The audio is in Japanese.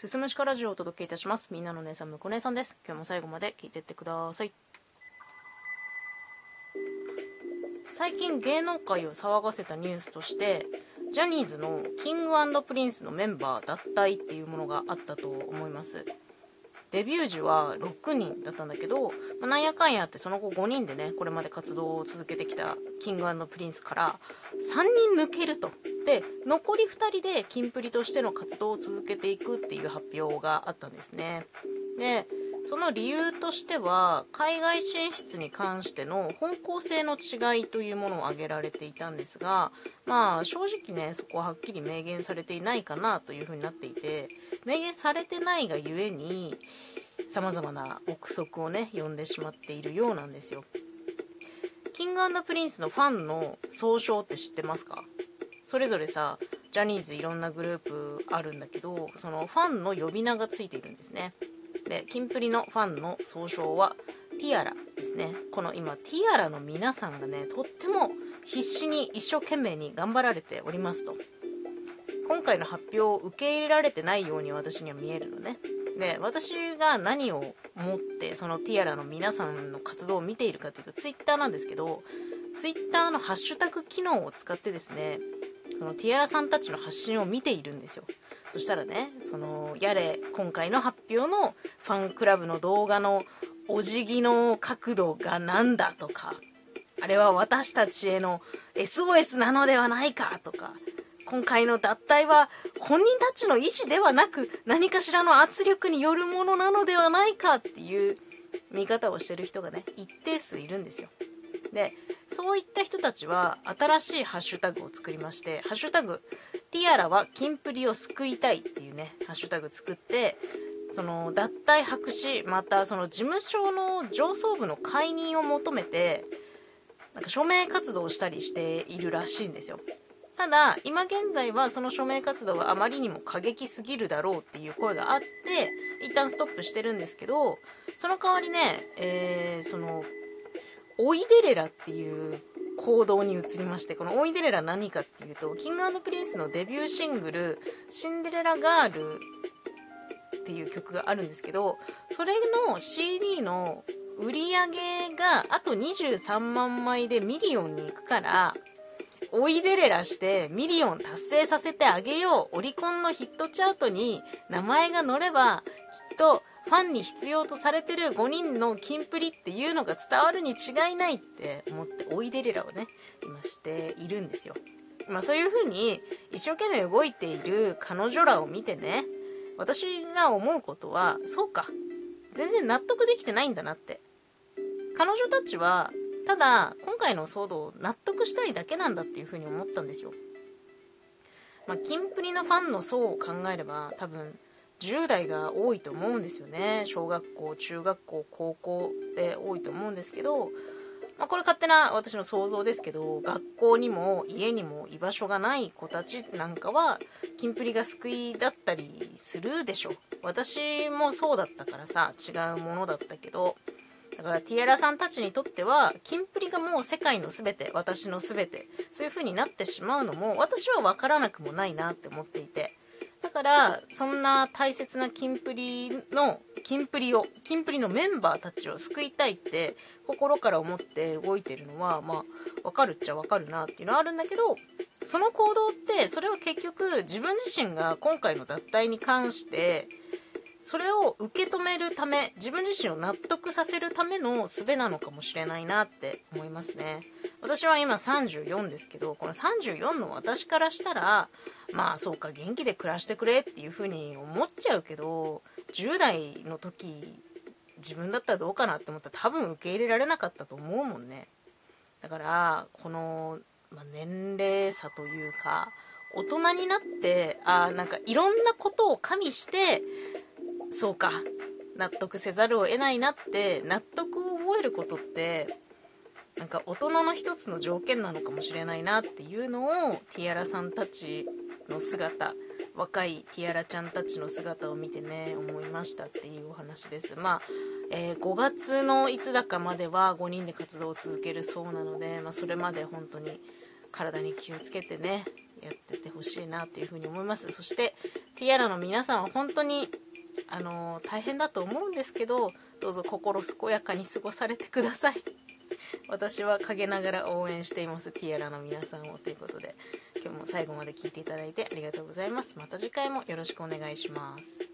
すすむしかラジオをお届けいたします。みんなの姉さんむこ姉さんです。今日も最後まで聞いてってください。最近芸能界を騒がせたニュースとしてジャニーズのキングプリンスのメンバー脱退っていうものがあったと思います。デビュー時は6人だったんだけど、まあ、なんやかんやってその後5人でねこれまで活動を続けてきた Ｋｉｎｇ&Ｐｒｉｎｃｅ から3人抜けると。で残り2人でキンプリとしての活動を続けていくっていう発表があったんですね。でその理由としては海外進出に関しての方向性の違いというものを挙げられていたんですがまあ正直ねそこははっきり明言されていないかなというふうになっていて明言されてないがゆえにさまざまな憶測をね呼んでしまっているようなんですよ。キングプリンスのファンの総称って知ってますか？それぞれさジャニーズいろんなグループあるんだけどそのファンの呼び名がついているんですね。でキンプリのファンの総称はティアラですね。この今ティアラの皆さんがねとっても必死に一生懸命に頑張られておりますと。今回の発表を受け入れられてないように私には見えるのね。で私が何を思ってそのティアラの皆さんの活動を見ているかというとツイッターなんですけどツイッターのハッシュタグ機能を使ってですねそのティアラさんたちの発信を見ているんですよそしたらねそのやれ今回の発表のファンクラブの動画のお辞儀の角度がなんだとかあれは私たちへの SOS なのではないかとか今回の脱退は本人たちの意思ではなく何かしらの圧力によるものなのではないかっていう見方をしてる人がね一定数いるんですよ。でそういった人たちは新しいハッシュタグを作りまして「ハッシュタグティアラはキンプリを救いたい」っていうねハッシュタグ作ってその脱退白紙またその事務所の上層部の解任を求めてなんか署名活動をしたりしているらしいんですよ。ただ今現在はその署名活動はあまりにも過激すぎるだろうっていう声があって一旦ストップしてるんですけどその代わりね、えー、その追いデレラっていう行動に移りましてこの追いデレラ何かっていうと King&Prince のデビューシングル「シンデレラガール」っていう曲があるんですけどそれの CD の売り上げがあと23万枚でミリオンに行くから追いデレラしてミリオン達成させてあげようオリコンのヒットチャートに名前が載ればきっとファンに必要とされてる5人のキンプリっていうのが伝わるに違いないって思って追いデレラをね今しているんですよ。まあそういう風に一生懸命動いている彼女らを見てね私が思うことはそうか全然納得できてないんだなって彼女たちはただ今回の騒動を納得したいだけなんだっていう風に思ったんですよ。まあ、キンプリのファンの層を考えれば多分10代が多いと思うんですよね小学校中学校高校で多いと思うんですけど、まあ、これ勝手な私の想像ですけど学校にも家にも居場所がない子たちなんかはキンプリが救いだったりするでしょ私もそうだったからさ違うものだったけどだからティエラさんたちにとってはキンプリがもう世界の全て私の全てそういう風になってしまうのも私は分からなくもないなって思っていて。だからそんな大切なキンプリのキンプリをキンプリのメンバーたちを救いたいって心から思って動いてるのはまあ分かるっちゃ分かるなっていうのはあるんだけどその行動ってそれは結局自分自身が今回の脱退に関してそれを受け止めるため自分自身を納得させるための術なのかもしれないなって思いますね。私は今34ですけどこの34の私からしたらまあそうか元気で暮らしてくれっていう風に思っちゃうけど10代の時自分だったらどうかなって思ったら多分受け入れられなかったと思うもんね。だからこの、まあ、年齢差というか大人になってあなんかいろんなことを加味してそうか。納得せざるを得ないなって納得を覚えることってなんか大人の一つの条件なのかもしれないなっていうのをティアラさんたちの姿若いティアラちゃんたちの姿を見てね思いましたっていうお話です。まあ、えー、5月のいつだかまでは5人で活動を続けるそうなので、まあ、それまで本当に体に気をつけてねやっててほしいなっていうふうに思います。そしてティアラの皆さんは本当にあの大変だと思うんですけどどうぞ心健やかに過ごされてください。私は陰ながら応援しています。ティアラの皆さんをということで今日も最後まで聞いていただいてありがとうございます。また次回もよろしくお願いします。